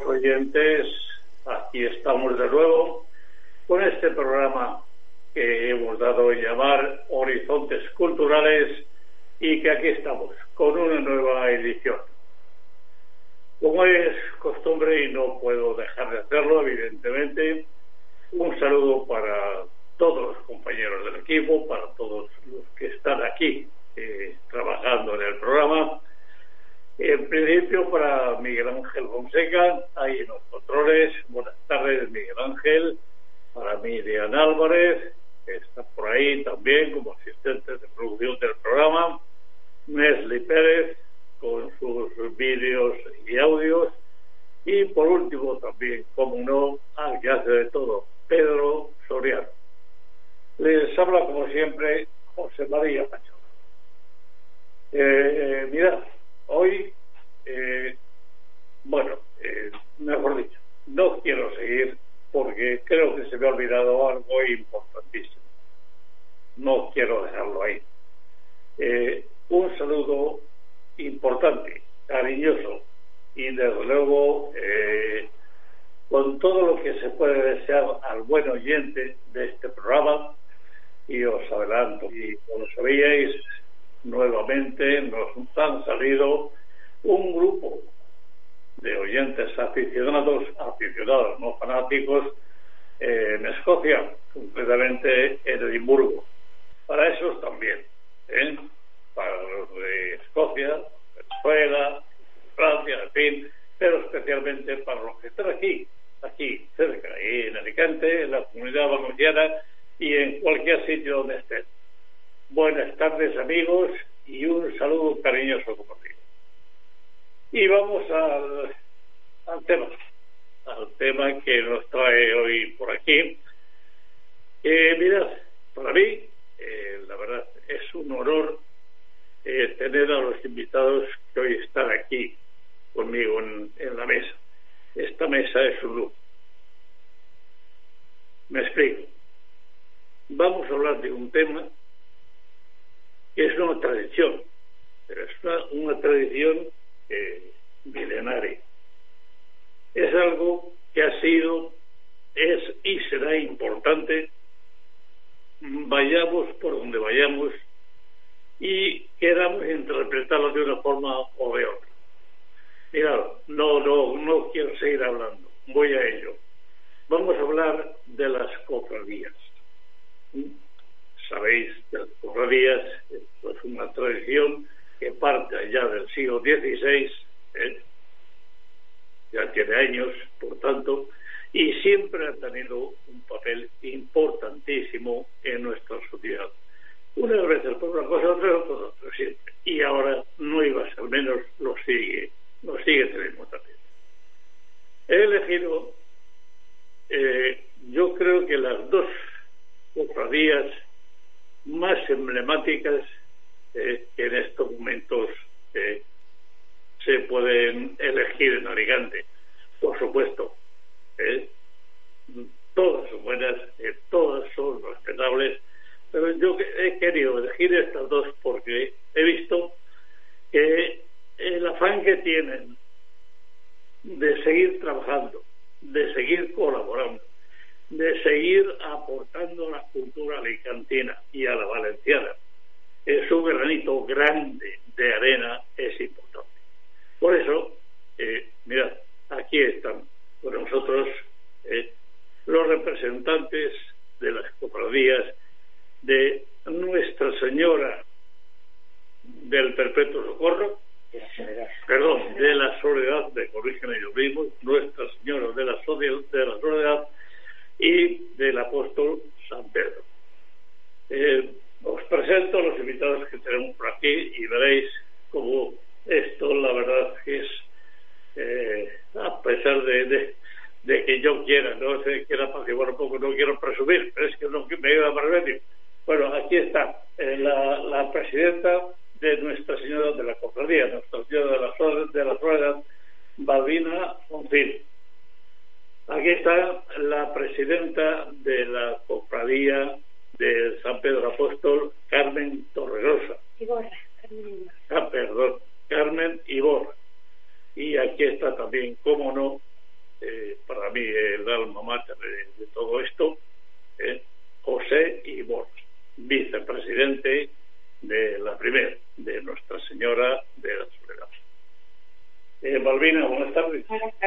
Amigos oyentes. Aquí estamos de nuevo con este programa que hemos dado en llamar Horizontes Culturales y que aquí estamos con una nueva edición. Como es costumbre y no puedo dejar de hacerlo, evidentemente, un saludo para todos los compañeros del equipo, para todos los que están aquí eh, trabajando en el programa en principio, para Miguel Ángel Fonseca, ahí en los controles. Buenas tardes, Miguel Ángel. Para Miriam Álvarez, que está por ahí también como asistente de producción del programa. Nesli Pérez, con sus vídeos y audios. Y por último, también, como no, al que hace de todo, Pedro Soriano. Les habla, como siempre, José María Pacho. Eh, eh, mirad, hoy, eh, bueno, eh, mejor dicho, no quiero seguir porque creo que se me ha olvidado algo importantísimo. No quiero dejarlo ahí. Eh, un saludo importante, cariñoso y desde luego eh, con todo lo que se puede desear al buen oyente de este programa y os adelanto y como sabíais nuevamente nos han salido un grupo de oyentes aficionados, aficionados, no fanáticos, en Escocia, concretamente en Edimburgo. Para esos también, ¿eh? para los de Escocia, Venezuela, Francia, en fin, pero especialmente para los que están aquí, aquí, cerca, en Alicante, en la comunidad valenciana y en cualquier sitio donde estén. Buenas tardes amigos y un saludo cariñoso como digo. Y vamos al, al tema, al tema que nos trae hoy por aquí. Eh, mirad, para mí, eh, la verdad, es un honor eh, tener a los invitados que hoy están aquí conmigo en, en la mesa. Esta mesa es un lujo. Me explico. Vamos a hablar de un tema es una tradición, pero es una, tradición eh, milenaria. Es algo que ha sido, es y será importante, vayamos por donde vayamos y queramos interpretarlo de una forma o de otra. Mira, no, no, no quiero seguir hablando, voy a ello. Vamos a hablar de las cofradías sabéis, las cofradías es una tradición que parte ya del siglo XVI, ¿eh? ya tiene años, por tanto, y siempre ha tenido un papel importantísimo en nuestra sociedad. Una vez por una cosa, otra por otra, siempre. Y ahora no iba a menos, lo sigue, lo sigue teniendo también. He elegido, eh, yo creo que las dos cofradías más emblemáticas eh, que en estos momentos eh, se pueden elegir en Alicante. Por supuesto, eh, todas son buenas, todas son respetables, pero yo he querido elegir estas dos porque he visto que el afán que tienen de seguir trabajando, de seguir colaborando, de seguir aportando la cultura alicantina y a la valenciana, es su granito grande de arena es importante. Por eso, eh, mirad, aquí están con nosotros eh, los representantes de las cofradías de Nuestra Señora del Perpetuo Socorro, perdón, de la Soledad, de corrigen ellos mismos, Nuestra Señora de la, de la Soledad y del Apóstol San Pedro. Eh, os presento los invitados que tenemos por aquí y veréis cómo esto, la verdad, es, eh, a pesar de, que yo quiera, no sé, quiera apaciguar un poco, no quiero presumir, pero es que me iba a remedio. Bueno, aquí está eh, la, presidenta de Nuestra Señora de la Cofradía, Nuestra Señora de la, de la Ruedas, Balbina Foncín. Aquí está la presidenta de la Cofradía de San Pedro Apóstol, Carmen Torrerosa. Iborra, Carmen Ah, perdón, Carmen Iborra. Y aquí está también, cómo no, eh, para mí el alma mater de, todo esto, eh, José Iborra, vicepresidente de la primera, de Nuestra Señora de la Soledad. Eh, Balbina, buenas tardes. Buenas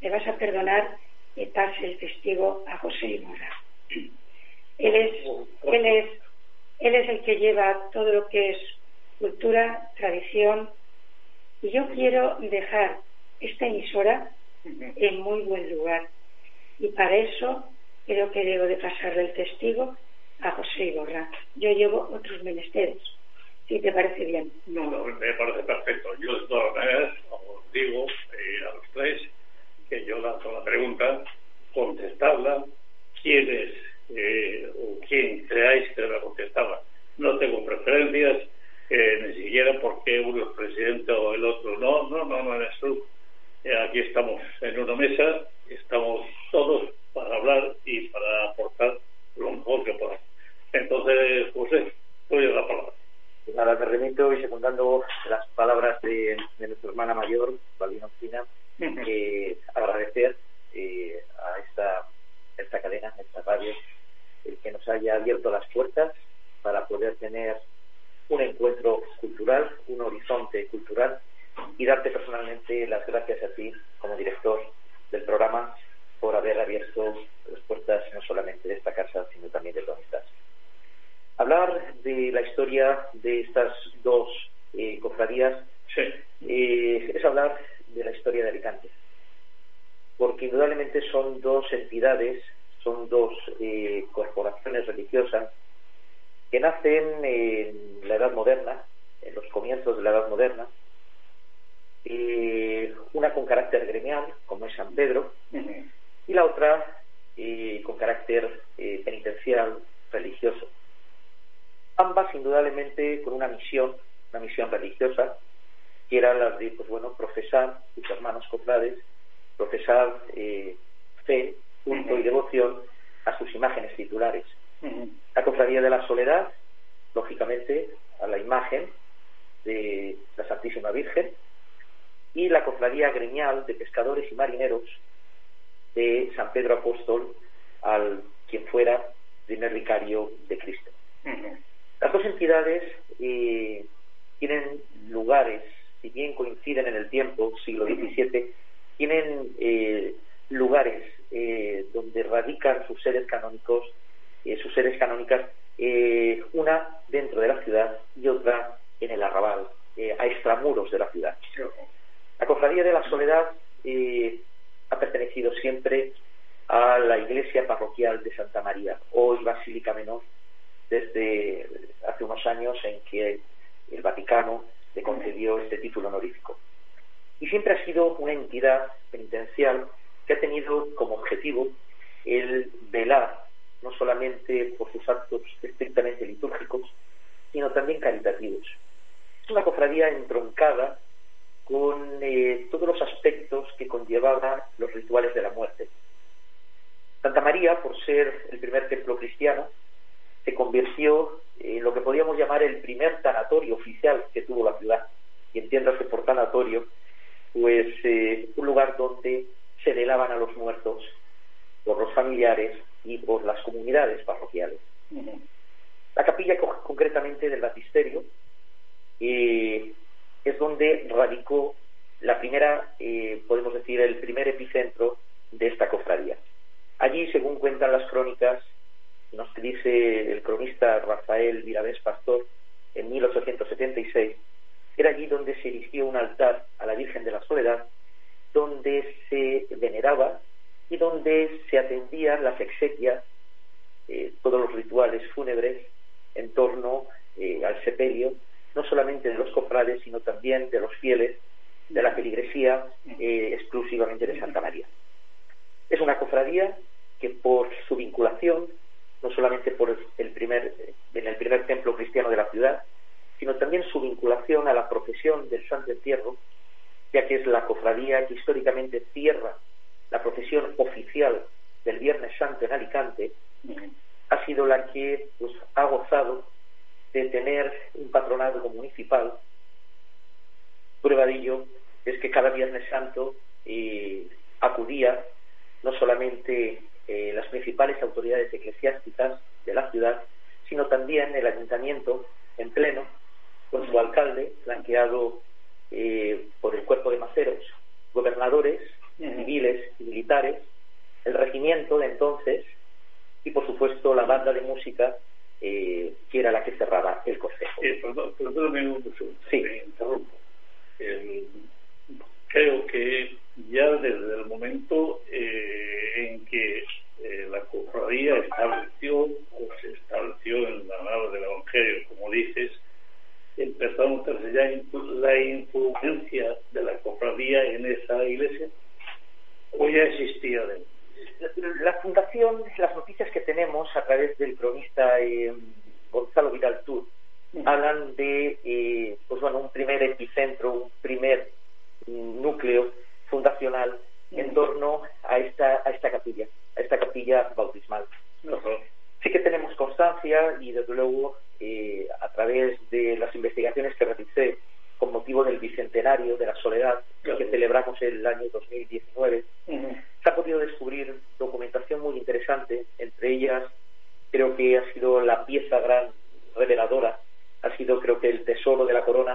me vas a perdonar que pase el testigo a José Iborra. Él es, él es, él es el que lleva todo lo que es cultura, tradición, y yo quiero dejar esta emisora en muy buen lugar. Y para eso creo que debo de pasarle el testigo a José Iborra. Yo llevo otros menesteres, si te parece bien. No, me parece perfecto. Yo de todas maneras os digo eh, a los tres que yo lanzo la pregunta, contestarla, quién es eh, o quién creáis que la contestaba. No tengo preferencias, eh, ni siquiera porque uno es presidente o el otro no, no, no, no eres tú. Eh, aquí estamos en una mesa, estamos todos para hablar y para aportar lo mejor que podamos. Entonces, José, doy la palabra. Pues nada, me remito y secundando las palabras de, nuestra hermana mayor, Valina que agradecer eh, a esta, esta cadena, a esta radio, el que nos haya abierto las puertas para poder tener un encuentro cultural, un horizonte cultural y darte personalmente las gracias a ti como director del programa por haber abierto las puertas no solamente de esta casa, sino también de tu amistad. Hablar de la historia de estas dos eh, cofradías Sí. eh, es hablar de la historia de Alicante, porque indudablemente son dos entidades, son dos eh, corporaciones religiosas que nacen en la Edad Moderna, en los comienzos de la Edad Moderna, eh, una con carácter gremial, como es San Pedro, y la otra eh, con carácter eh, penitencial, religioso. Ambas, indudablemente, con una misión, una misión religiosa, que era la de, pues bueno, profesar, sus hermanos cofrades, profesar eh, fe, culto y devoción a sus imágenes titulares. La Cofradía de la Soledad, lógicamente, a la imagen de la Santísima Virgen, y la Cofradía Greñal de Pescadores y Marineros de San Pedro Apóstol al quien fuera primer vicario de Cristo. Las dos entidades eh, tienen lugares, si bien coinciden en el tiempo, siglo XVII, tienen eh, lugares eh, donde radican sus sedes canónicos, sus sedes canónicas, una dentro de la ciudad y otra en el arrabal, a extramuros de la ciudad. La Cofradía de la Soledad ha pertenecido siempre a la iglesia parroquial de Santa María, hoy Basílica Menor, desde hace unos años en que el Vaticano le concedió este título honorífico. Y siempre ha sido una entidad penitencial que ha tenido como objetivo el velar no solamente por sus actos estrictamente litúrgicos, sino también caritativos. Es una cofradía entroncada con eh, todos los aspectos que conllevaban los rituales de la muerte. Santa María, por ser el primer templo cristiano, se convirtió en lo que podríamos llamar el primer tanatorio oficial que tuvo la ciudad. Y entiéndase por tanatorio, pues eh, un lugar donde se velaban a los muertos por los familiares y por las comunidades parroquiales. La capilla concretamente del batisterio eh, es donde radicó la primera, eh, podemos decir, el primer epicentro de esta cofradía. Allí, según cuentan las crónicas, nos dice el cronista Rafael Viravés Pastor, en 1876, era allí donde se erigió un altar a la Virgen de la Soledad, donde se veneraba y donde se atendían las exequias, eh, todos los rituales fúnebres en torno eh, al sepelio, no solamente de los cofrades, sino también de los fieles de la feligresía eh, exclusivamente de Santa María. Es una cofradía que por su vinculación, no solamente por el primer, en el primer templo cristiano de la ciudad, sino también su vinculación a la profesión del Santo Entierro, ya que es la cofradía que históricamente cierra la profesión oficial del Viernes Santo en Alicante, ha sido la que pues, ha gozado de tener un patronado municipal. Prueba de ello es que cada Viernes Santo eh, acudía no solamente eh, las principales autoridades eclesiásticas de la ciudad, sino también el ayuntamiento en pleno, con su alcalde, flanqueado eh, por el cuerpo de maceros, gobernadores, civiles y militares, el regimiento de entonces y, por supuesto, la banda de música eh, que era la que cerraba el consejo. Eh, perdón, un Sí. creo que ya desde el momento eh, en que eh, la cofradía estableció o se estableció en la nave del Evangelio, como dices, empezamos a ya la influencia de la cofradía en esa iglesia o ya existía dentro la fundación, las noticias que tenemos a través del cronista eh, Gonzalo Vidal Tour, hablan de eh, pues bueno, un primer epicentro, un primer núcleo fundacional en torno a esta, a esta capilla, a esta capilla bautismal. Sí que tenemos constancia y desde luego eh, a través de las investigaciones que realicé con motivo del bicentenario de la soledad que celebramos el año 2019, se ha podido descubrir documentación muy interesante, entre ellas creo que ha sido la pieza gran reveladora, ha sido creo que el tesoro de la corona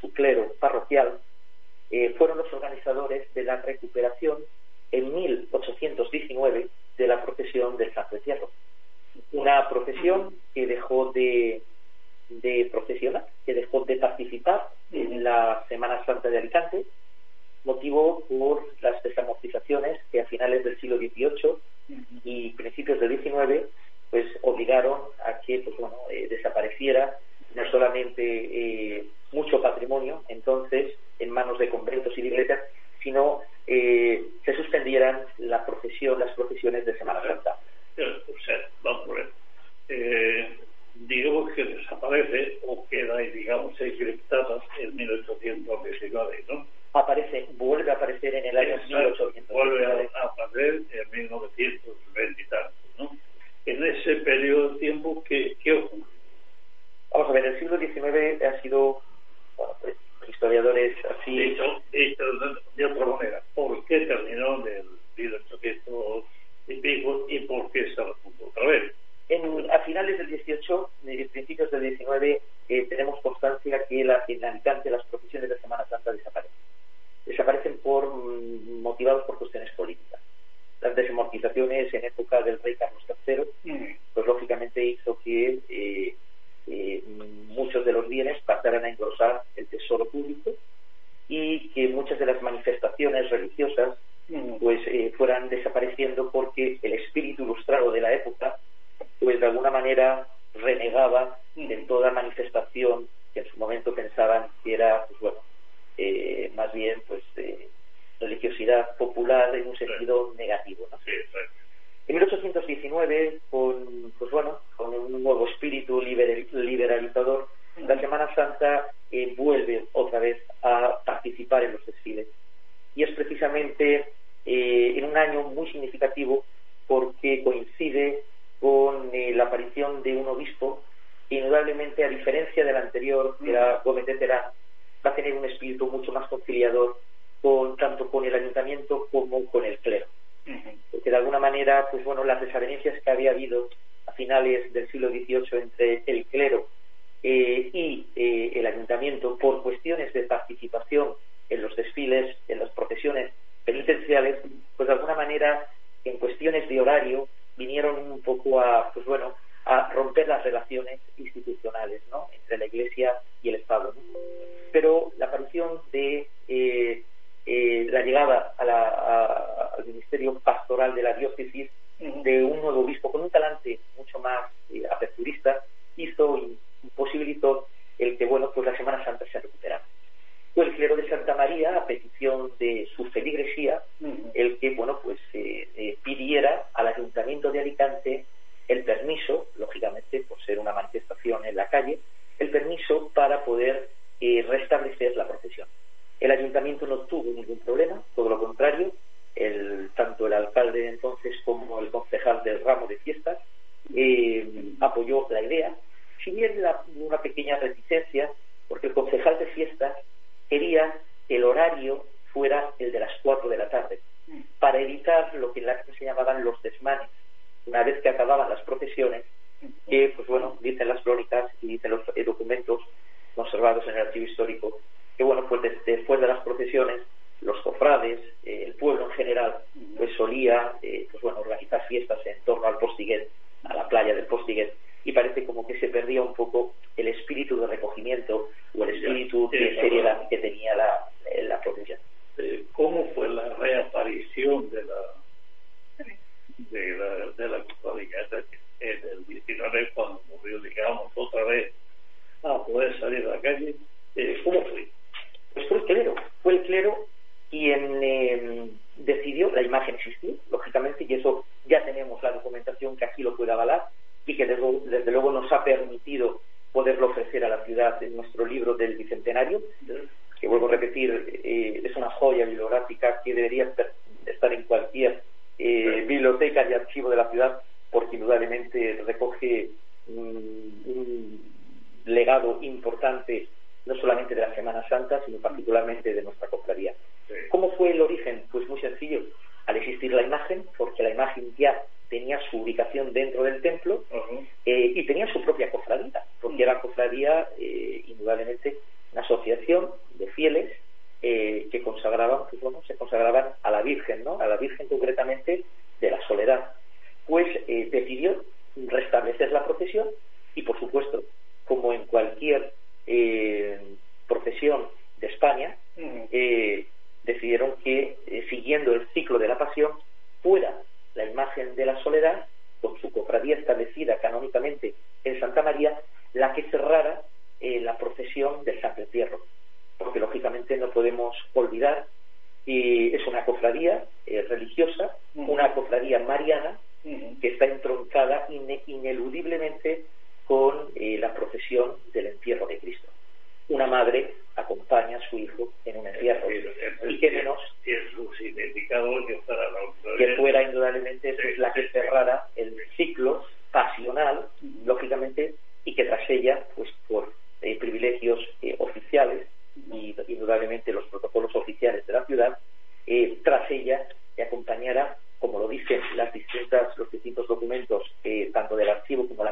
su clero parroquial, eh, fueron los organizadores de la recuperación en 1819 de la procesión del Santo Entierro. Una procesión que dejó de, de procesionar, que dejó de participar en la Semana Santa de Alicante, motivo por las desamortizaciones que a finales del siglo XVIII y principios del XIX pues obligaron a que pues, bueno, eh, desapareciera no solamente eh, mucho patrimonio, entonces, en manos de conventos y de iglesias, sino eh, se suspendieran la profesión, las profesiones de Semana Santa. O sea, vamos a ver. Eh, que desaparece o queda, digamos, encriptada en 1819, ¿no? Aparece, vuelve a aparecer en el año 1819. Vuelve a aparecer en 1920 y tal, ¿no? En ese periodo de tiempo, ¿qué, qué ocurre? vamos a ver, el siglo XIX ha sido, bueno, pues, historiadores así... De hecho, de otra manera, ¿por qué terminó en el 1800 y pico y por qué se repuntó otra vez? En, a finales del 18, eh, principios del 19, eh, tenemos constancia que la finalidad de las profesiones de Semana Santa desaparecen. Desaparecen por mm, motivados por cuestiones políticas. Las desamortizaciones en época del rey Carlos III, mm. pues lógicamente hizo que eh, eh, muchos de los bienes pasaran a engrosar el tesoro público y que muchas de las manifestaciones religiosas pues eh, fueran desapareciendo porque el espíritu ilustrado de la época pues de alguna manera renegaba de toda manifestación que en su momento pensaban que era pues bueno eh, más bien pues religiosidad popular en un sentido negativo ¿no? En 1819 con pues bueno con un nuevo espíritu liberalizador la Semana Santa eh, vuelve otra vez a participar en los desfiles. Y es precisamente eh, en un año muy significativo porque coincide con eh, la aparición de un obispo que indudablemente a diferencia del anterior que era Gómez de Terán va a tener un espíritu mucho más conciliador con, tanto con el ayuntamiento como con el clero porque de alguna manera pues bueno las desavenencias que había habido a finales del siglo XVIII entre el clero eh, y eh, el ayuntamiento por cuestiones de participación en los desfiles, en las procesiones penitenciales, pues de alguna manera en cuestiones de horario vinieron un poco a, pues bueno, a romper las relaciones institucionales, ¿no? Entre la Iglesia y el Estado. Pero la aparición de eh, la llegada al ministerio pastoral de la diócesis de un nuevo obispo con un talante mucho más aperturista hizo posibilitó el que bueno pues la Semana Santa se recuperara. Fue el clero de Santa María, a petición de su feligresía, el que bueno pues eh, eh, pidiera al Ayuntamiento de Alicante el permiso, lógicamente por ser una manifestación en la calle, el permiso para poder eh, restablecer la procesión. El ayuntamiento no tuvo ningún problema, todo lo contrario, tanto el alcalde de entonces como el concejal del ramo de fiestas apoyó la idea. Si bien una pequeña reticencia, porque el concejal de fiestas quería que el horario fuera el de las 4 de la tarde, para evitar lo que en la se llamaban los desmanes, una vez que acababan las procesiones, que, pues bueno, dicen las crónicas y dicen los documentos conservados en el archivo histórico, que bueno, pues después de las procesiones, los cofrades, eh, el pueblo en general, pues solía, eh, pues bueno, organizar fiestas en torno al Postiguet, a la playa del Postiguet, y parece como que se perdía un poco el espíritu de recogimiento o el espíritu de seriedad que tenía la, la profesión. Eh, ¿Cómo fue la reaparición de la de la, de la en el 19 cuando murió, digamos, otra vez a poder salir a la calle? Clero archivo como la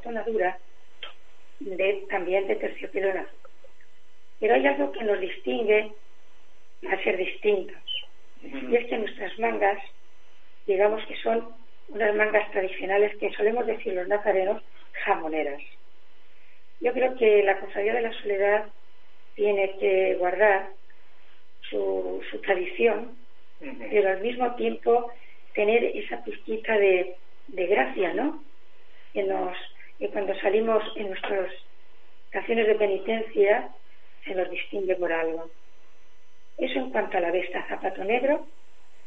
botonadura de, también de terciopelo en azul. Pero hay algo que nos distingue a ser distintos. Y es que nuestras mangas, digamos que son unas mangas tradicionales que solemos decir los nazarenos jamoneras. Yo creo que la Cofradía de la Soledad tiene que guardar su, su tradición, pero al mismo tiempo tener esa pizquita de, de gracia, ¿no? Que, nos, que cuando salimos en nuestras canciones de penitencia se nos distingue por algo. Eso en cuanto a la vesta, zapato negro,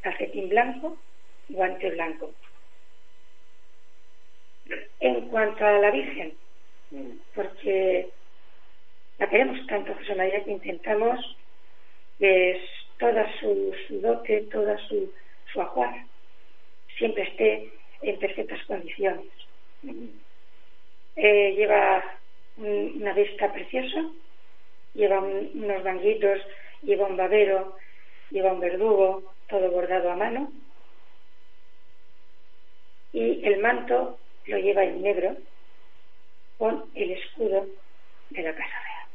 calcetín blanco, guante blanco. En cuanto a la Virgen, porque la queremos tanto, José María, que intentamos que es toda su, su dote, toda su, su ajuar, siempre esté en perfectas condiciones. Eh, lleva un- una vesta preciosa, lleva un- unos manguitos, lleva un babero, lleva un verdugo, todo bordado a mano, y el manto lo lleva en negro con el escudo de la Casa Real.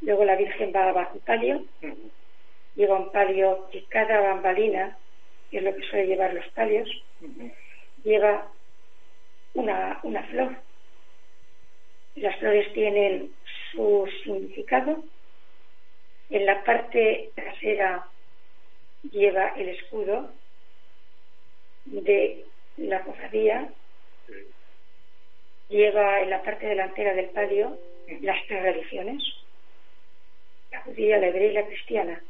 Luego la Virgen va bajo palio, lleva un palio que cada bambalina, que es lo que suele llevar los palios, lleva una, una flor. Las flores tienen su significado. En la parte trasera lleva el escudo de la cofradía, lleva en la parte delantera del palio las tres religiones, la judía, la hebrea y la cristiana.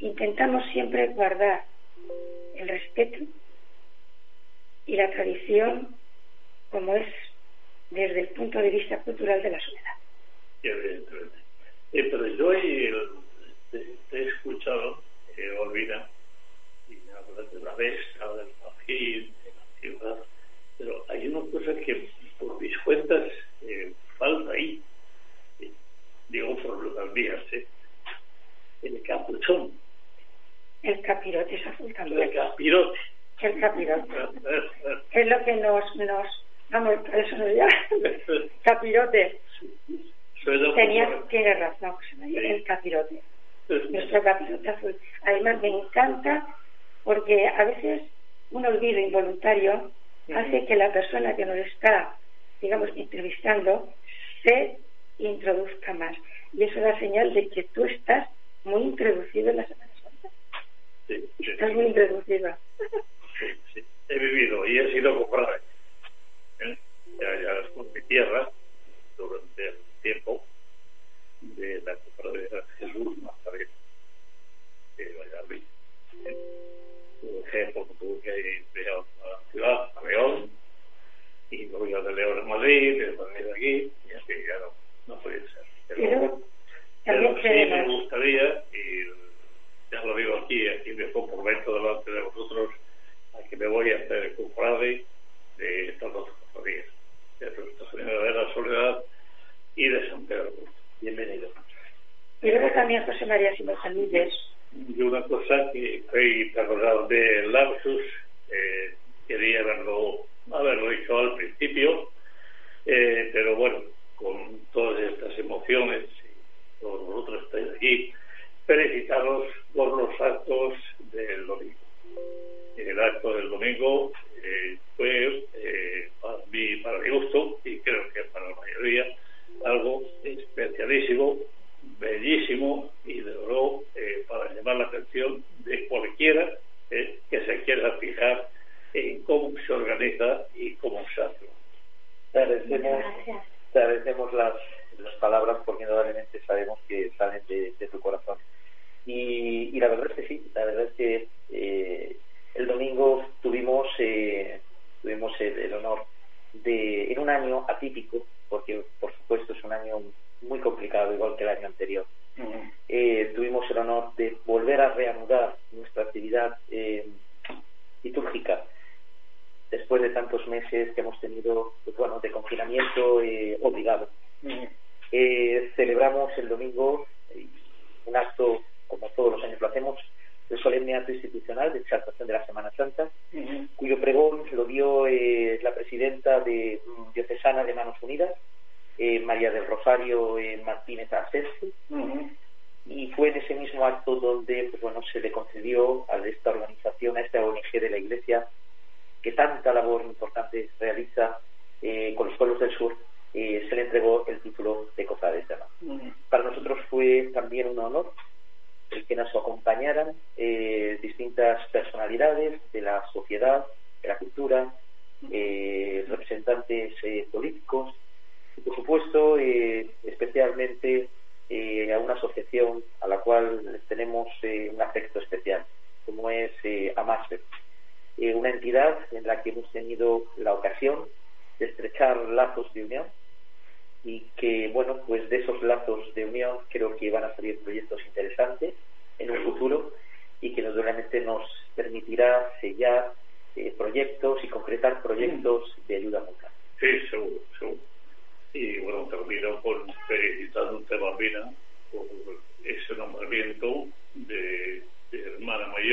Intentamos siempre guardar el respeto y la tradición como es desde el punto de vista cultural de la sociedad.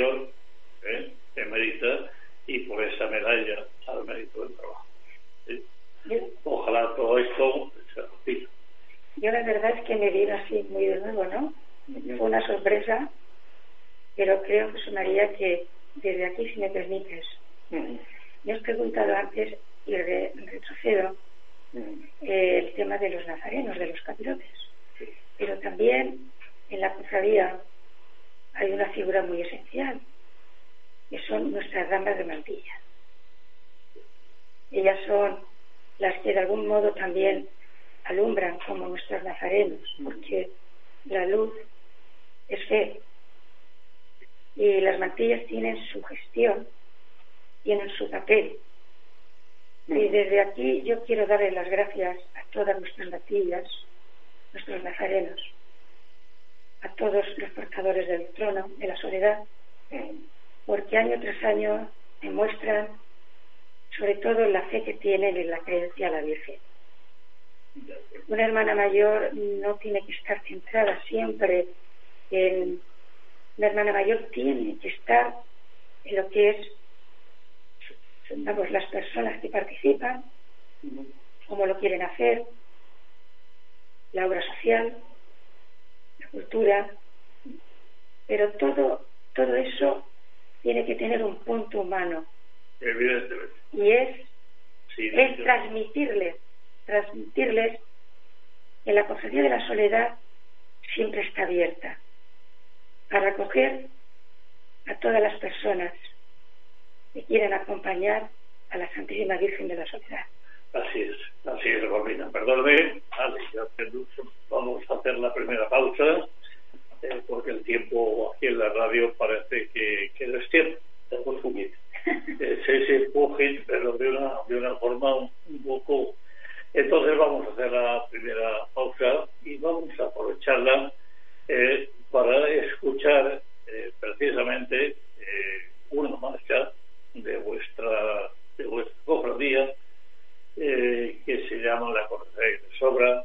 Mayor, ¿eh? emerita, y por esa medalla al mérito del trabajo. Ojalá todo esto se repita. Yo la verdad es que me vino así muy de nuevo, ¿no? Fue una sorpresa, pero creo, José María, que desde aquí, si me permites, me has preguntado antes, y retrocedo, el tema de los nazarenos, de los capirotes. Pero también en la cofradía hay una figura muy esencial, que son nuestras damas de mantilla. Ellas son las que de algún modo también alumbran como nuestros nazarenos, porque la luz es fe. Y las mantillas tienen su gestión, tienen su papel. Y desde aquí yo quiero darle las gracias a todas nuestras mantillas, nuestros nazarenos, a todos los portadores del trono, de la soledad, porque año tras año demuestran sobre todo la fe que tienen en la creencia a la Virgen. Una hermana mayor no tiene que estar centrada siempre en... Una hermana mayor tiene que estar en lo que es, vamos, las personas que participan, cómo lo quieren hacer, la obra social, la cultura, pero todo, todo eso tiene que tener un punto humano. Y es, es transmitirles, transmitirles que la cofradía de la soledad siempre está abierta para acoger a todas las personas que quieran acompañar a la Santísima Virgen de la Soledad. Así es, así es, Romina. Perdónme, vamos a hacer la primera pausa eh, porque el tiempo aquí en la radio parece que, que no es tiempo, tenemos fugir. se se pero de una, de una forma un, poco. Entonces vamos a hacer la primera pausa y vamos a aprovecharla eh, para escuchar eh, precisamente eh, una marcha de vuestra de vuestra cofradía que se llama La Corte de Sobra,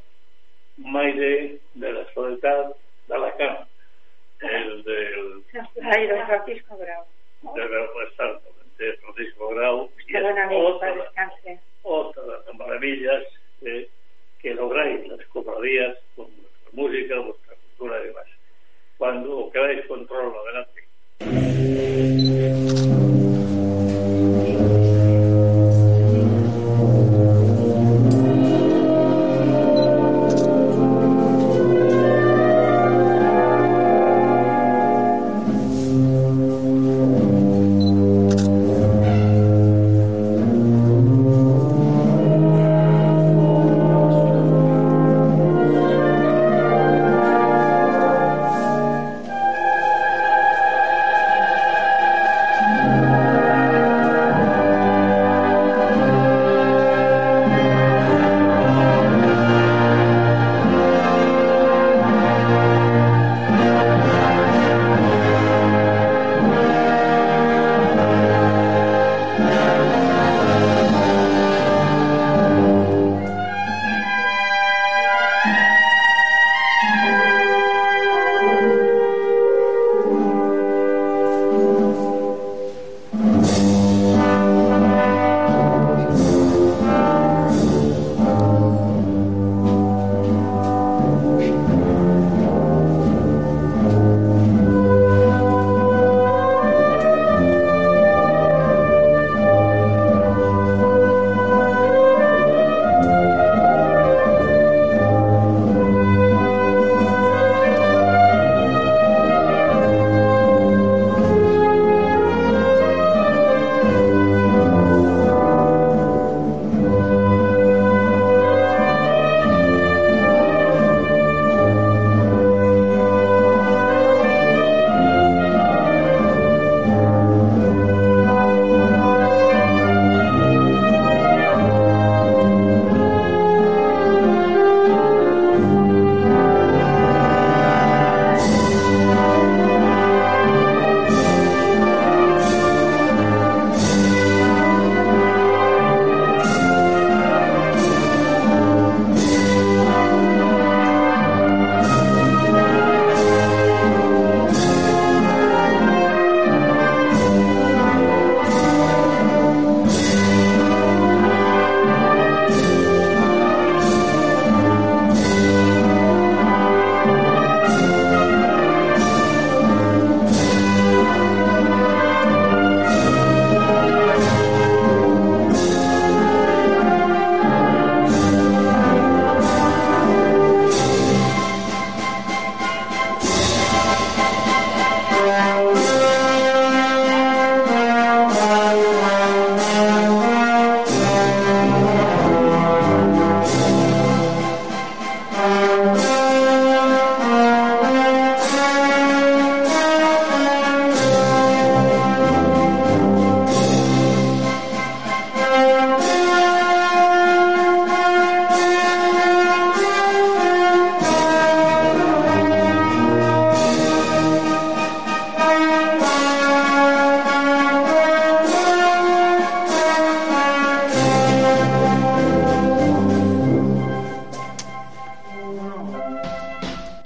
Maire de la Soledad de Alacant, el del... Ay, don Francisco Grau. ¿no? De, de Francisco Grau. Y otra, otra de las maravillas eh, que lográis las cofradías con vuestra música, vuestra cultura y demás. Cuando queráis control, adelante.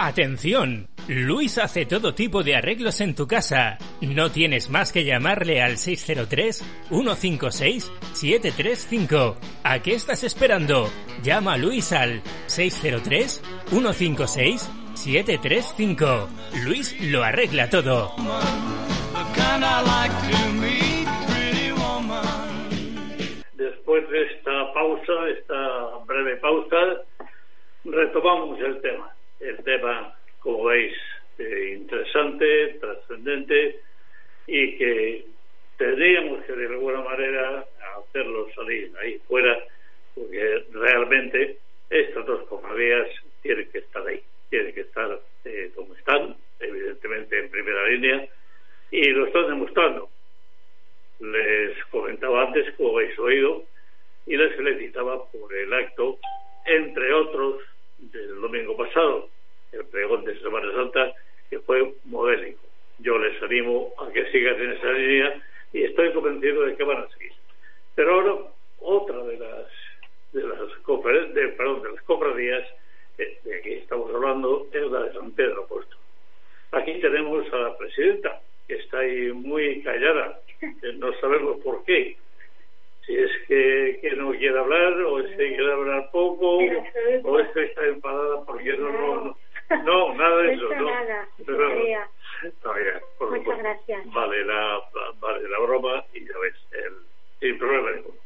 Atención, Luis hace todo tipo de arreglos en tu casa. No tienes más que llamarle al 603-156-735. ¿A qué estás esperando? Llama a Luis al 603-156-735. Luis lo arregla todo. Después de esta pausa, esta breve pausa, retomamos el tema el tema, como veis, eh, interesante, trascendente y que tendríamos que de alguna manera hacerlo salir ahí fuera, porque realmente estas dos cofradías tienen que estar ahí, tienen que estar eh, como están, evidentemente en primera línea, y lo están demostrando. Les comentaba antes, como habéis oído, y les felicitaba por el acto, entre otros, del domingo pasado, el pregón de Semana Santa, que fue modélico. Yo les animo a que sigan en esa línea y estoy convencido de que van a seguir. Pero ahora, otra de las de las de, perdón, de las cofradías de, estamos hablando es la de San Pedro Apóstol. Aquí tenemos a la presidenta, que está ahí muy callada, no sabemos por qué. Si es que, que no quiere hablar, o es que quiere hablar poco, o es que está enfadada porque no, no, no, nada de eso. No, nada, Muchas gracias. Vale la, vale la broma y ya ves, el, sin problema ninguno.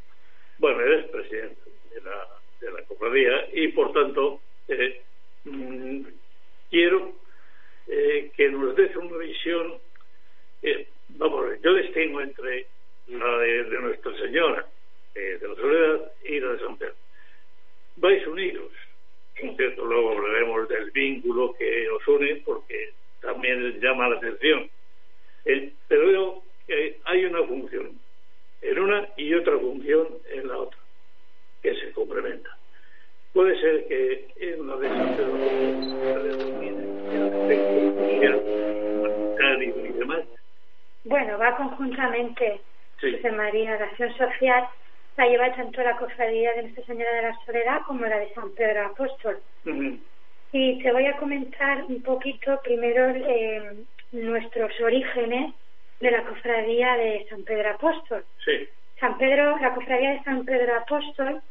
Bueno, eres presidente de la, de la cofradía y por tanto eh, mm, quiero eh, que nos des una visión, eh, vamos, yo distingo entre la de, Nuestra Señora, de la Soledad, y la de San Pedro. Vais unidos, cierto, luego hablaremos del vínculo que os une, porque también llama la atención. pero veo que hay una función en una y otra función en la otra, que se complementa. Puede ser que en la de San Pedro y demás. Bueno, va conjuntamente, José María, la acción social la lleva tanto la cofradía de Nuestra Señora de la Soledad como la de San Pedro Apóstol. Y te voy a comentar un poquito primero eh, nuestros orígenes de la cofradía de San Pedro Apóstol. Sí. San Pedro, la cofradía de San Pedro Apóstol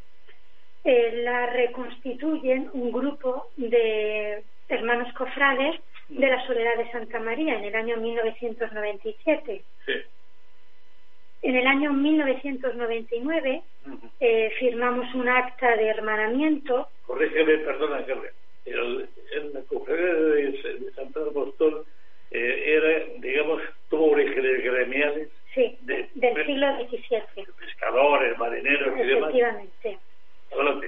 eh, la reconstituyen un grupo de hermanos cofrades de la Soledad de Santa María en el año 1997. Sí. En el año 1999 eh, firmamos un acta de hermanamiento. Corrígeme, perdona, Carmen. El, la cofradía de, de San Pedro Apóstol eh, era, digamos, tuvo orígenes gremiales. Sí, del siglo XVII. Pescadores, marineros y demás. Efectivamente.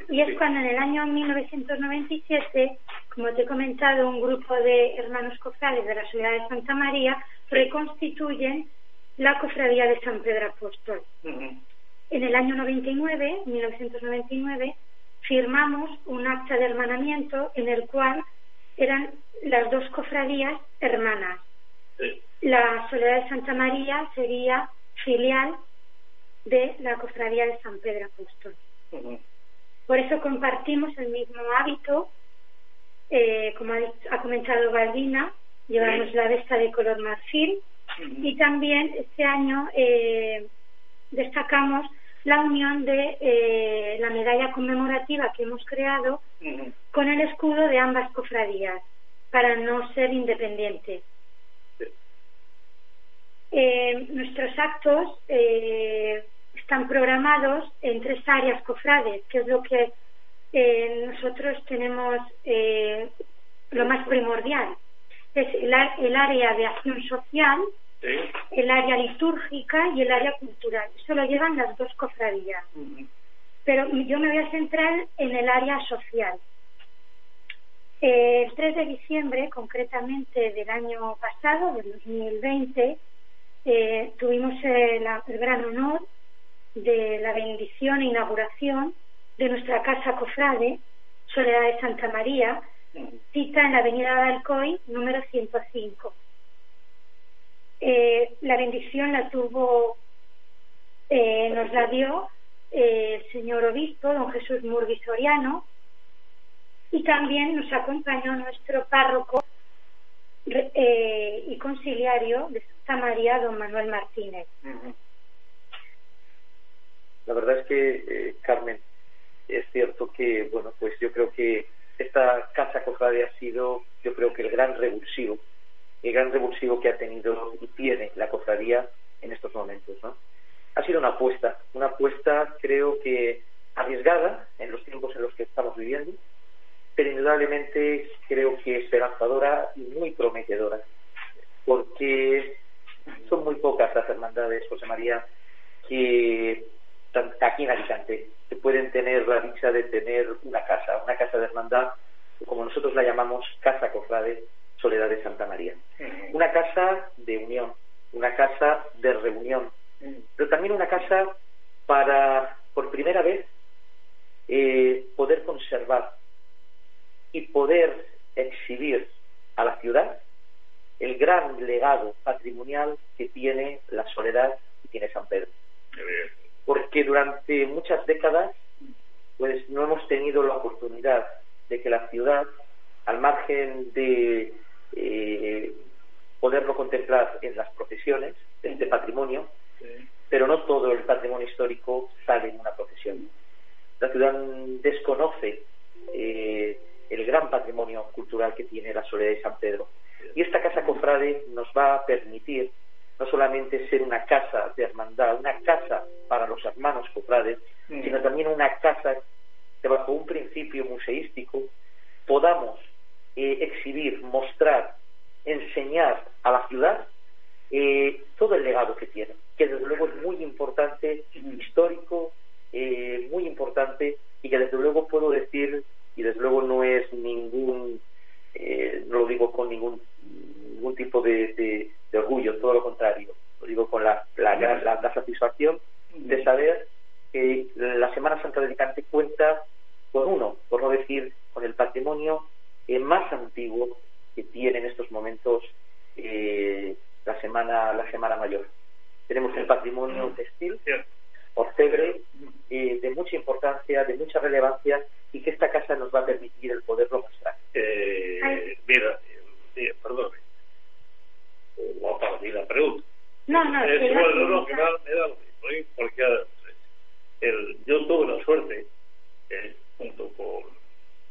Y es cuando en el año 1997, como te he comentado, un grupo de hermanos cofrades de la ciudad de Santa María reconstituyen la cofradía de San Pedro Apóstol. En el año 99, 1999, firmamos un acta de hermanamiento en el cual eran las dos cofradías hermanas. La Soledad de Santa María sería filial de la cofradía de San Pedro Apóstol. Por eso compartimos el mismo hábito, eh, como ha, comentado Galdina, llevamos la vesta de color marfil y también este año eh, destacamos la unión de eh, la medalla conmemorativa que hemos creado con el escudo de ambas cofradías para no ser independientes. nuestros actos están programados en tres áreas cofrades, que es lo que eh, nosotros tenemos eh, lo más primordial. Es el, área de acción social, el área litúrgica y el área cultural. Eso lo llevan las dos cofradías. Pero yo me voy a centrar en el área social. el 3 de diciembre, concretamente del año pasado, del 2020, eh, tuvimos el gran honor de la bendición e inauguración de nuestra casa cofrade, Soledad de Santa María, cita en la avenida de número 105. Eh, la bendición la tuvo, eh, nos la dio eh, el señor obispo, don Jesús Murgui Soriano, y también nos acompañó nuestro párroco y conciliario de Santa María, don Manuel Martínez. La verdad es que, eh, Carmen, es cierto que, bueno, pues yo creo que esta casa cofrade ha sido, yo creo que el gran revulsivo, el gran revulsivo que ha tenido y tiene la cofradía en estos momentos, ¿no? Ha sido una apuesta, una apuesta creo que arriesgada en los tiempos en los que estamos viviendo, pero indudablemente creo que esperanzadora y muy prometedora, porque son muy pocas las hermandades, José María, que aquí en Alicante, que pueden tener la dicha de tener una casa, una casa de hermandad, como nosotros la llamamos Casa Cofrade Soledad de Santa María. Una casa de unión, una casa de reunión, pero también una casa para, por primera vez, eh, poder conservar y poder exhibir a la ciudad el gran legado patrimonial que tiene la Soledad y tiene San Pedro porque durante muchas décadas pues no hemos tenido la oportunidad de que la ciudad al margen de eh, poderlo contemplar en las procesiones de este patrimonio, pero no todo el patrimonio histórico sale en una procesión. La ciudad desconoce eh, el gran patrimonio cultural que tiene la Soledad de San Pedro. Y esta casa cofrade nos va a permitir no solamente ser una casa de hermandad, una casa para los hermanos cofrades, mm. sino también una casa que bajo un principio museístico podamos eh, exhibir, mostrar, enseñar a la ciudad eh, todo el legado que tiene, que desde luego es muy importante, histórico, eh, muy importante y que desde luego puedo decir, y desde luego no es ningún, no lo digo con ningún, ningún tipo de, orgullo, todo lo contrario, lo digo con la, la, la satisfacción de saber que la Semana Santa de Alicante cuenta con uno, por no decir con el patrimonio más antiguo que tiene en estos momentos eh, la semana la semana mayor. Tenemos el patrimonio textil, orfebre, eh, de mucha importancia, de mucha relevancia y que esta casa nos va a permitir el poderlo mostrar. Eh, mira, eh, perdón, o para mí la pregunta. No, no, es, bueno, no, que me da, me da lo mismo, ¿eh? porque el, yo tuve la suerte, eh, junto con,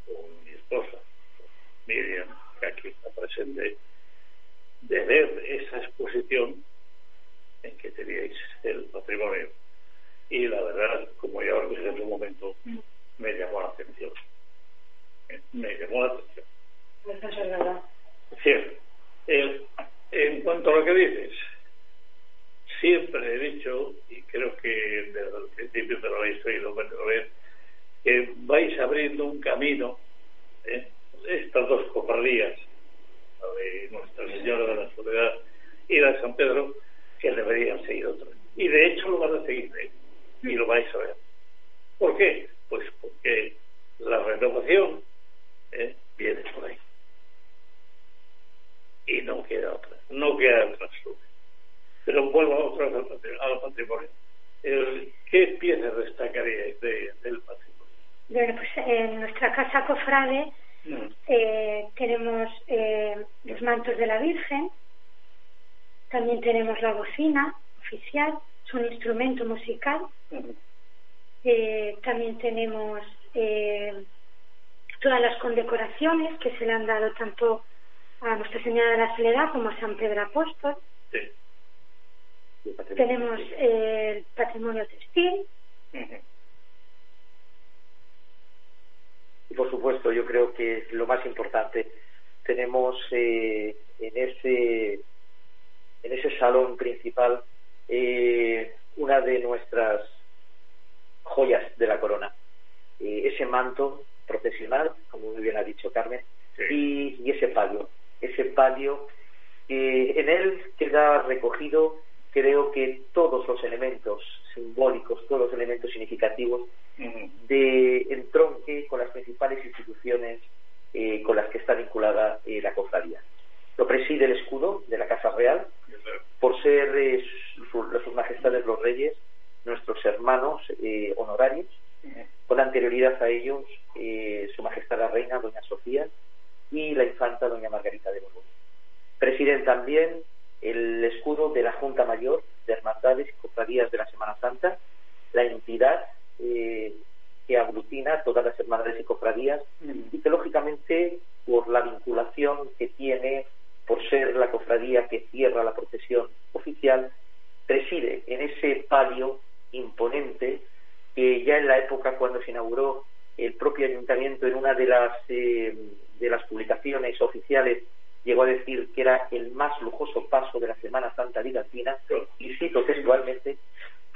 con mi esposa, Miriam, que aquí está presente, de ver esa exposición en que teníais el patrimonio. Y la verdad, como ya os dije en su momento, me llamó la atención. Me llamó la atención. Eso es verdad. Cierto. en cuanto a lo que dices, siempre he dicho, y creo que desde el principio te lo habéis oído ver, que vais abriendo un camino ¿eh? estas dos cofradías, la de Nuestra Señora de la Soledad y la de San Pedro, que deberían seguir otras. Y de hecho lo van a seguir, ¿eh? Y lo vais a ver. ¿Por qué? Pues porque la renovación ¿eh? viene por ahí. Y no queda otra, no queda otra Pero vuelvo otra vez al patrimonio. ¿Qué piezas destacaría del patrimonio? Bueno, pues en nuestra casa cofrade eh, tenemos eh, los mantos de la Virgen, también tenemos la bocina oficial, es un instrumento musical. Eh, también tenemos eh, todas las condecoraciones que se le han dado tanto a Nuestra Señora de la Soledad como a San Pedro Apóstol. Tenemos el patrimonio textil. Y por supuesto, yo creo que lo más importante, tenemos eh, en ese en ese salón principal eh, una de nuestras joyas de la corona, eh, ese manto profesional, como muy bien ha dicho Carmen, y, ese palio, ese palio que en él queda recogido creo que todos los elementos simbólicos, todos los elementos significativos de entronque con las principales instituciones eh, con las que está vinculada eh, la cofradía. Lo preside el escudo de la Casa Real, por ser eh, sus majestades los reyes, nuestros hermanos honorarios, con anterioridad a ellos su majestad la reina, doña Sofía, y la infanta, doña Margarita de Borbón. Presiden también el escudo de la Junta Mayor de Hermandades y Cofradías de la Semana Santa, la entidad eh, que aglutina todas las hermandades y cofradías y que lógicamente por la vinculación que tiene, por ser la cofradía que cierra la procesión oficial, preside en ese palio imponente que ya en la época cuando se inauguró el propio ayuntamiento en una de las eh, de las publicaciones oficiales llegó a decir que era el más lujoso paso de la Semana Santa Latina y cito textualmente,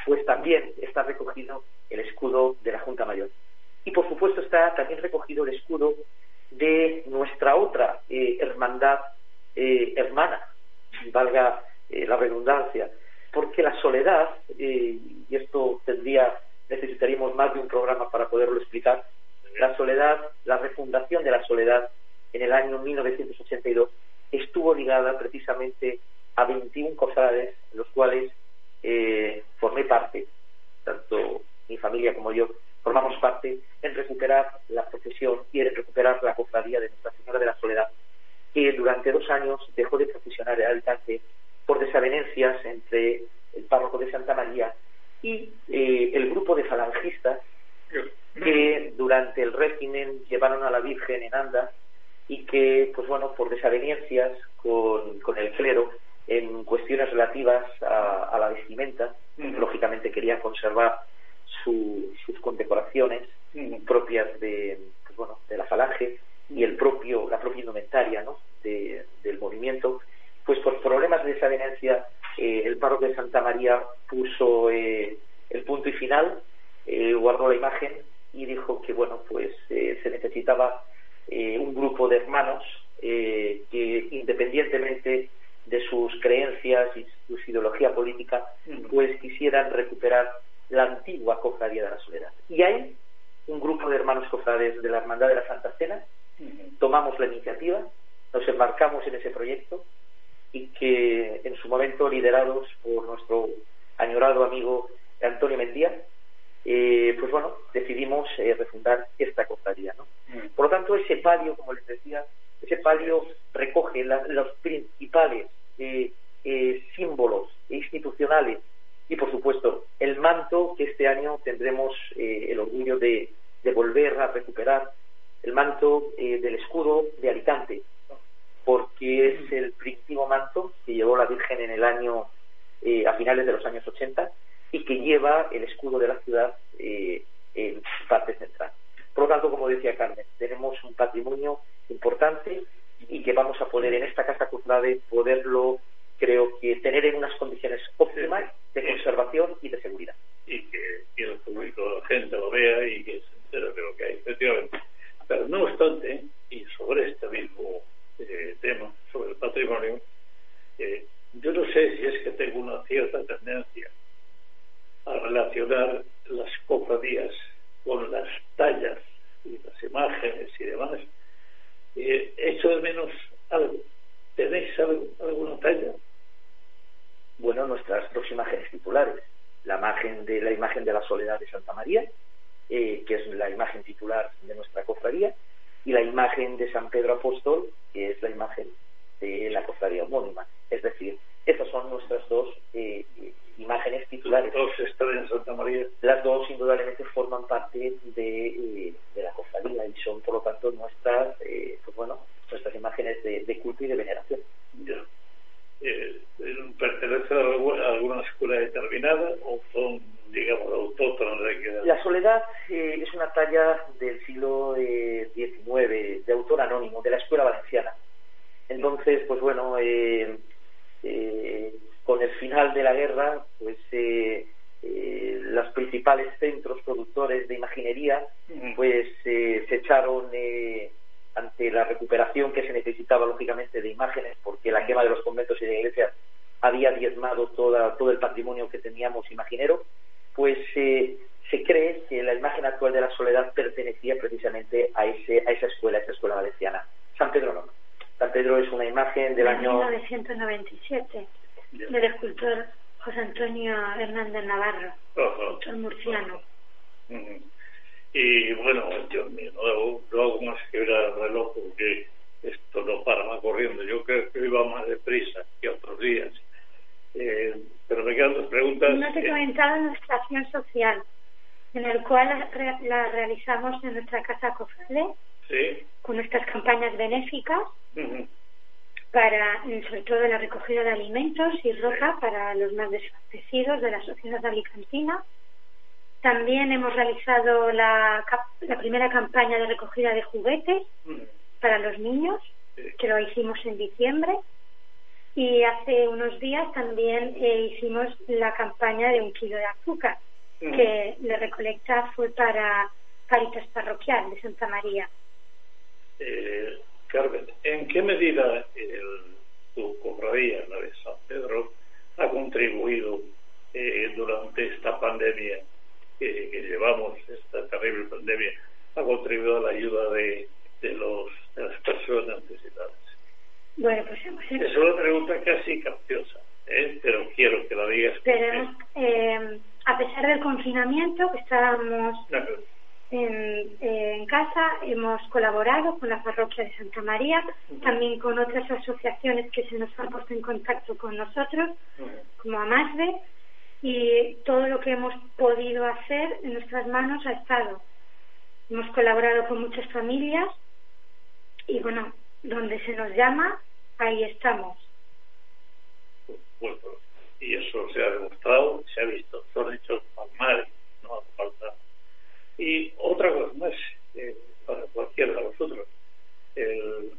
pues también está recogido el escudo de la Junta Mayor. Y por supuesto está también recogido el escudo de nuestra otra eh, hermandad eh, hermana, valga eh, la redundancia, porque la soledad, y esto tendría, necesitaríamos más de un programa para poderlo explicar, la soledad, la refundación de la soledad en el año 1982 estuvo ligada precisamente a 21 cofrades, en los cuales eh, formé parte, tanto mi familia como yo, formamos parte en recuperar la profesión y en recuperar la cofradía de Nuestra Señora de la durante dos años dejó de procesionar el Alicante por desavenencias entre el párroco de Santa María y eh, el grupo de falangistas que durante el régimen llevaron a la Virgen en anda y que, pues bueno, por desavenencias con, con el clero en cuestiones relativas a, la vestimenta, lógicamente quería conservar sus condecoraciones propias de, pues bueno, de la falange y el propio, la propia indumentaria ¿no? del movimiento, pues por problemas de desavenencia eh, el párroco de Santa María puso eh, el punto y final, eh, guardó la imagen y dijo que bueno pues se necesitaba un grupo de hermanos que independientemente de sus creencias y su ideología política pues quisieran recuperar la antigua cofradía de la soledad y hay un grupo de hermanos cofrades de la hermandad de la Santa Cena tomamos la iniciativa nos embarcamos en ese proyecto y que en su momento liderados por nuestro añorado amigo Antonio Mendía, eh, pues bueno, decidimos eh, refundar esta cofradía. ¿no? Mm. Por lo tanto, ese palio, como les decía, ese palio recoge los principales eh, símbolos institucionales y, por supuesto, el manto que este año tendremos el orgullo de, de, volver a recuperar, el manto del escudo de Alicante, porque es el primitivo manto que llevó la Virgen en el año, eh, a finales de los años 80, y que lleva el escudo de la ciudad eh, en parte central. Por lo tanto, como decía Carmen, tenemos un patrimonio importante y que vamos a poder en esta casa cofrade poderlo, creo que, tener en unas condiciones óptimas de conservación y de seguridad. Y que, el público, la gente lo vea y que se entere de lo que hay, efectivamente. Pero no obstante, y sobre este mismo eh, tema sobre el patrimonio, eh, yo no sé si es que tengo una cierta tendencia a relacionar las cofradías con las tallas y las imágenes y demás. Eh, echo de menos algo. ¿Tenéis alguna talla? Bueno, nuestras dos imágenes titulares. La imagen de la imagen de la soledad de Santa María, eh, que es la imagen titular de nuestra cofradía, y la imagen de San Pedro Apóstol, que es la imagen de la cofradía homónima. Es decir, estas son nuestras dos eh, imágenes titulares. Las dos Santa María. Las dos indudablemente forman parte de, eh, de la cofradía y son, por lo tanto, nuestras, eh, pues bueno, nuestras imágenes de, de culto y de veneración. Eh, ¿Pertenece a alguna escuela determinada o son digamos, autóctonos de La soledad eh, es una talla del siglo XIX, eh, de autor anónimo, de la escuela valenciana. Entonces, pues bueno, eh, con el final de la guerra, pues los principales centros productores de imaginería, pues se echaron ante la recuperación que se necesitaba, lógicamente, de imágenes, porque la quema de los conventos y de iglesias había diezmado toda, todo el patrimonio que teníamos imaginero pues eh, se cree que la imagen actual de la soledad pertenecía precisamente a, ese, a esa escuela, a esa escuela valenciana. San Pedro no. San Pedro es una imagen del año... 1997, del escultor José Antonio Hernández Navarro, escultor murciano. Y bueno, yo no, no hago más que ver al reloj porque esto no para más corriendo. Yo creo que iba más deprisa que otros días. Eh, pero me quedan dos preguntas. No te he comentado nuestra acción social, en el cual la, realizamos en nuestra casa Cofrade, sí. con nuestras campañas benéficas, para, sobre todo la recogida de alimentos y ropa para los más desfavorecidos de la sociedad alicantina. También hemos realizado la, la primera campaña de recogida de juguetes para los niños, que lo hicimos en diciembre. Y hace unos días también eh, hicimos la campaña de un kilo de azúcar, que la recolecta fue para Caritas Parroquial de Santa María. Eh, Carmen, ¿en qué medida el, tu cofradía, la de San Pedro, ha contribuido eh, durante esta pandemia que, llevamos, esta terrible pandemia, ha contribuido a la ayuda de, de, los, de las personas necesitadas? Bueno, pues hemos Es una pregunta casi capciosa, ¿eh? pero quiero que la digas. Pero, eh, a pesar del confinamiento, que estábamos en, casa, hemos colaborado con la parroquia de Santa María, también con otras asociaciones que se nos han puesto en contacto con nosotros, como Amasbe, y todo lo que hemos podido hacer en nuestras manos ha estado. Hemos colaborado con muchas familias y bueno, donde se nos llama, ahí estamos. Bueno, y eso se ha demostrado, se ha visto, son hechos palmares, no hace falta y otra cosa más, eh, para cualquiera de vosotros. El,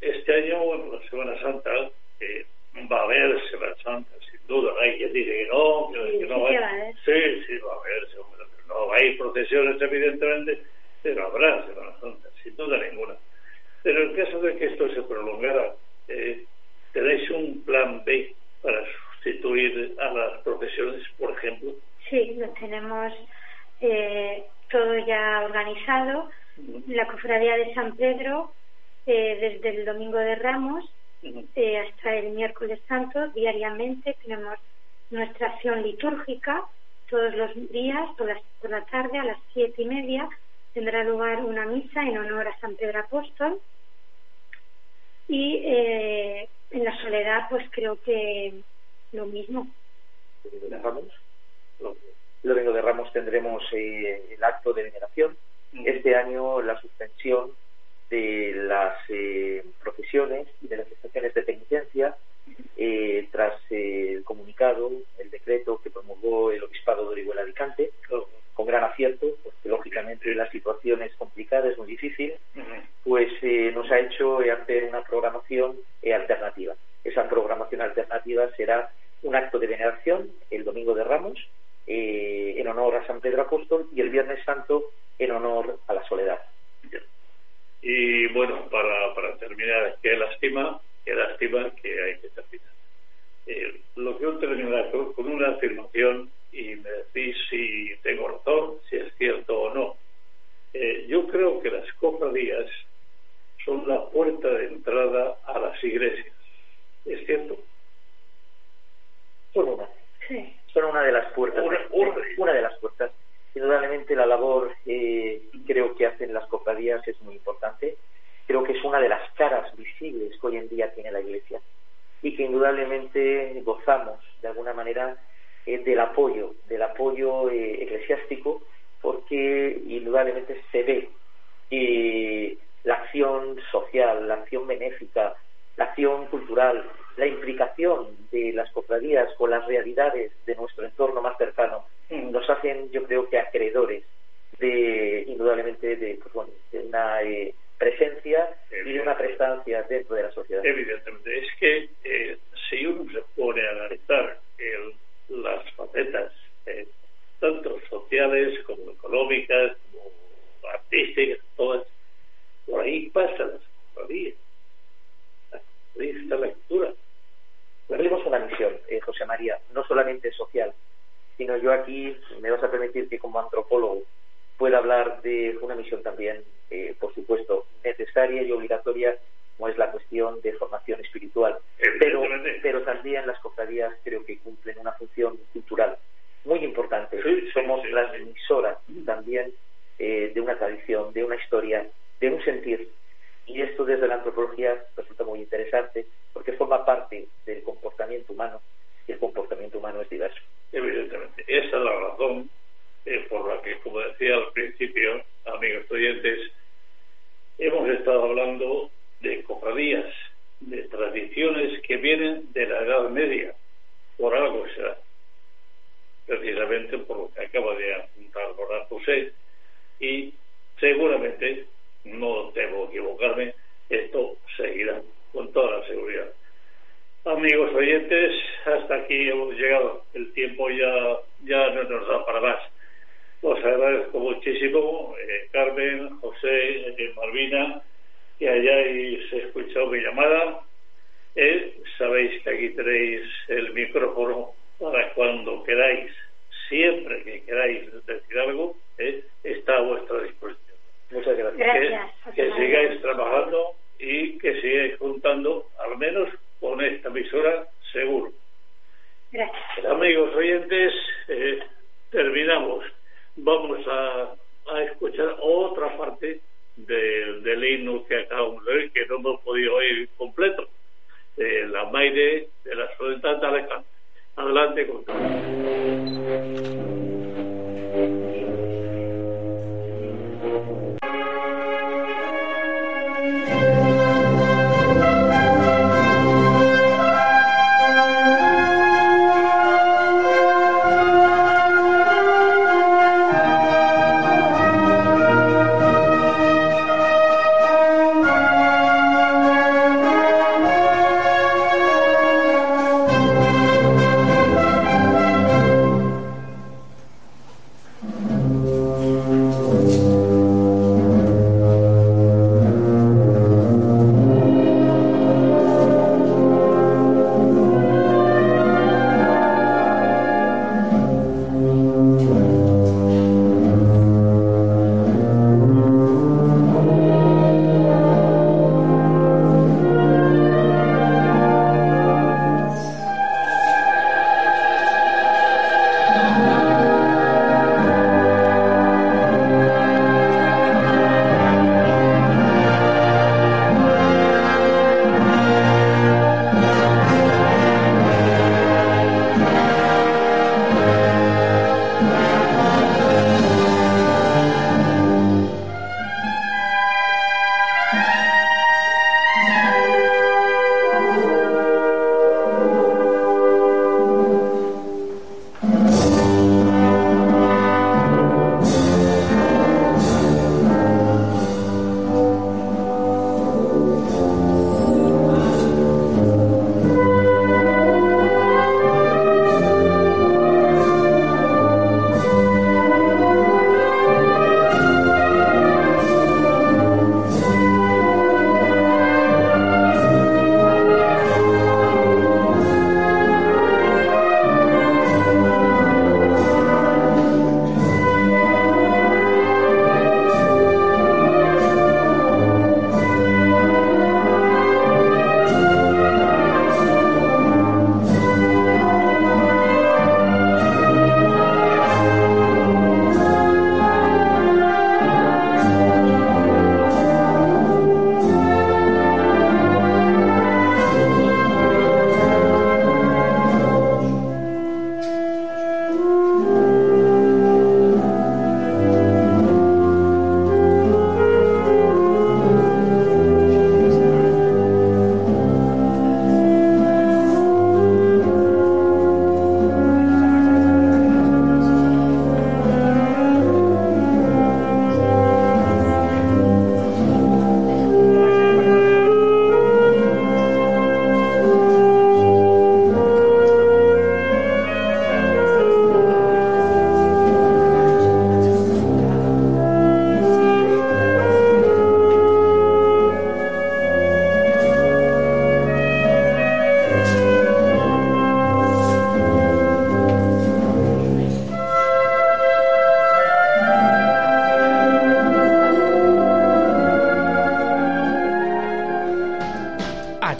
este año, bueno, la Semana Santa, eh, va a haber Semana Santa, sin duda. Hay quien dice que no, que, no va a haber. Sí, sí, va a haber. No hay procesiones, evidentemente, pero habrá Semana Santa, sin duda ninguna. Pero en caso de que esto se prolongara, eh, ¿tenéis un plan B para sustituir a las procesiones, por ejemplo? Sí, lo tenemos. Eh, todo ya organizado. La cofradía de San Pedro, eh, desde el domingo de Ramos eh, hasta el miércoles santo, diariamente tenemos nuestra acción litúrgica. Todos los días, por la, por la tarde, a las siete y media, tendrá lugar una misa en honor a San Pedro Apóstol. Y eh, en la soledad, pues creo que lo mismo. Ramos? el domingo de Ramos tendremos eh, el acto de veneración. Este año la suspensión de las eh, procesiones y de las estaciones de penitencia eh, tras el comunicado, el decreto que promulgó el Obispado de Orihuela Alicante, con gran acierto, porque lógicamente la situación es complicada, es muy difícil, pues nos ha hecho hacer una programación alternativa. Esa programación alternativa será un acto de veneración el domingo de Ramos, eh, en honor a San Pedro Apóstol y el Viernes Santo en honor a la soledad. Y bueno, para, para terminar, qué lástima, qué lástima que hay que terminar. Eh, lo quiero terminar con, con una afirmación y me decís si tengo razón, si es cierto o no. Eh, yo creo que las cofradías son la puerta de entrada a las iglesias. ¿Es cierto? Son una. Sí son una de las puertas. Una, de las puertas. Indudablemente la labor eh, creo que hacen las cofradías es muy importante. Creo que es una de las caras visibles que hoy en día tiene la Iglesia y que indudablemente gozamos de alguna manera del apoyo, del apoyo eh, eclesiástico, porque indudablemente se ve que la acción social, la acción benéfica, la acción cultural, la implicación de las cofradías con las realidades de nuestro entorno más cercano mm. nos hacen, yo creo que acreedores de, indudablemente, de, pues una eh, presencia y de una prestancia dentro de la sociedad. Evidentemente, es que eh, si uno se pone a analizar las facetas, eh, tanto sociales como económicas, como artísticas, todas, por ahí pasan las cofradías esta lectura. Tenemos una misión, eh, José María, no solamente social, sino yo aquí me vas a permitir que como antropólogo pueda hablar de una misión también, eh, por supuesto, necesaria y obligatoria, como es la cuestión de formación espiritual. Pero, pero también las cofradías creo que cumplen una función cultural muy importante. Somos transmisoras también eh, de una tradición, de una historia, de un sentir y esto desde la antropología resulta muy interesante porque forma parte del comportamiento humano y el comportamiento humano es diverso. Evidentemente, esa es la razón eh, por la que, como decía al principio, amigos oyentes, hemos estado hablando de cofradías, de tradiciones que vienen de la Edad Media, por algo será, precisamente por lo que acaba de apuntar Borja José, y seguramente no debo equivocarme, esto seguirá con toda la seguridad. Amigos oyentes, hasta aquí hemos llegado. El tiempo ya, ya no nos da para más. Os agradezco muchísimo, eh, Carmen, José, eh, Malvina, que hayáis escuchado mi llamada. Eh, sabéis que aquí tenéis el micrófono para cuando queráis, siempre que queráis decir algo, está a vuestra disposición. Muchas gracias. que, sigáis trabajando y que sigáis juntando, al menos con esta emisora, seguro. Gracias. Amigos oyentes, eh, terminamos. Vamos a, a escuchar de, de Linux que acabamos de ver, que no hemos podido oír completo. Eh, la Maire de la Soledad de Alicante. Adelante con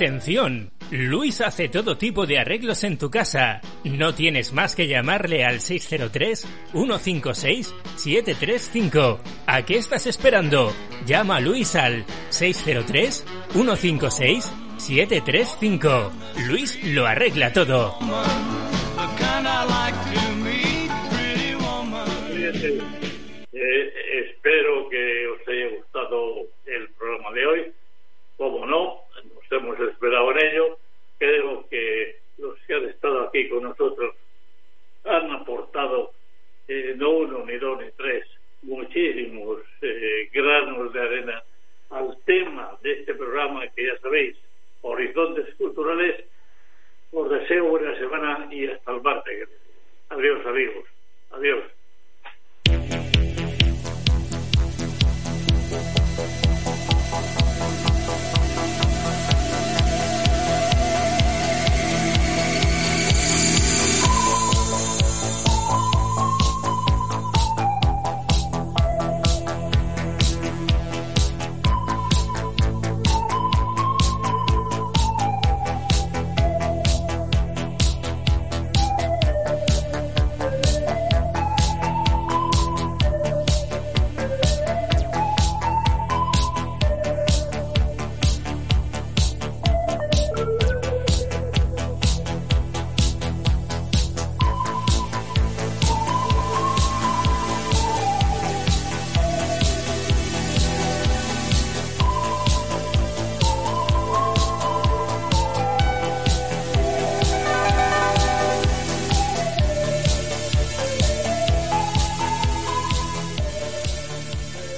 Atención, Luis hace todo tipo de arreglos en tu casa. No tienes más que llamarle al 603-156-735. ¿A qué estás esperando? Llama a Luis al 603-156-735. Luis lo arregla todo. Eh, espero que os haya gustado el programa de hoy.